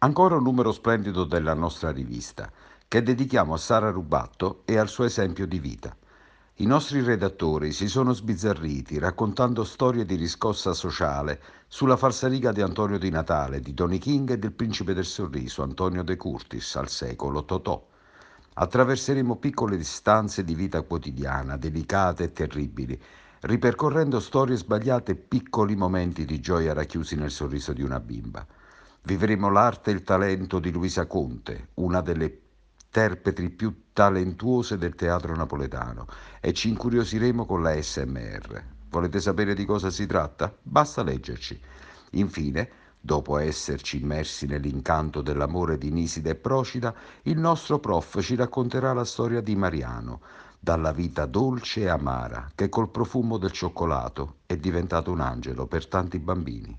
Ancora un numero splendido della nostra rivista, che dedichiamo a Sara Rubatto e al suo esempio di vita. I nostri redattori si sono sbizzarriti raccontando storie di riscossa sociale sulla falsariga di Antonio di Natale, di Tony King e del principe del sorriso, Antonio De Curtis, al secolo Totò. Attraverseremo piccole distanze di vita quotidiana, delicate e terribili, ripercorrendo storie sbagliate e piccoli momenti di gioia racchiusi nel sorriso di una bimba. Vivremo l'arte e il talento di Luisa Conte, una delle interpreti più talentuose del teatro napoletano, e ci incuriosiremo con la SMR. Volete sapere di cosa si tratta? Basta leggerci. Infine, dopo esserci immersi nell'incanto dell'amore di Nisida e Procida, il nostro prof ci racconterà la storia di Mariano, dalla vita dolce e amara, che col profumo del cioccolato è diventato un angelo per tanti bambini.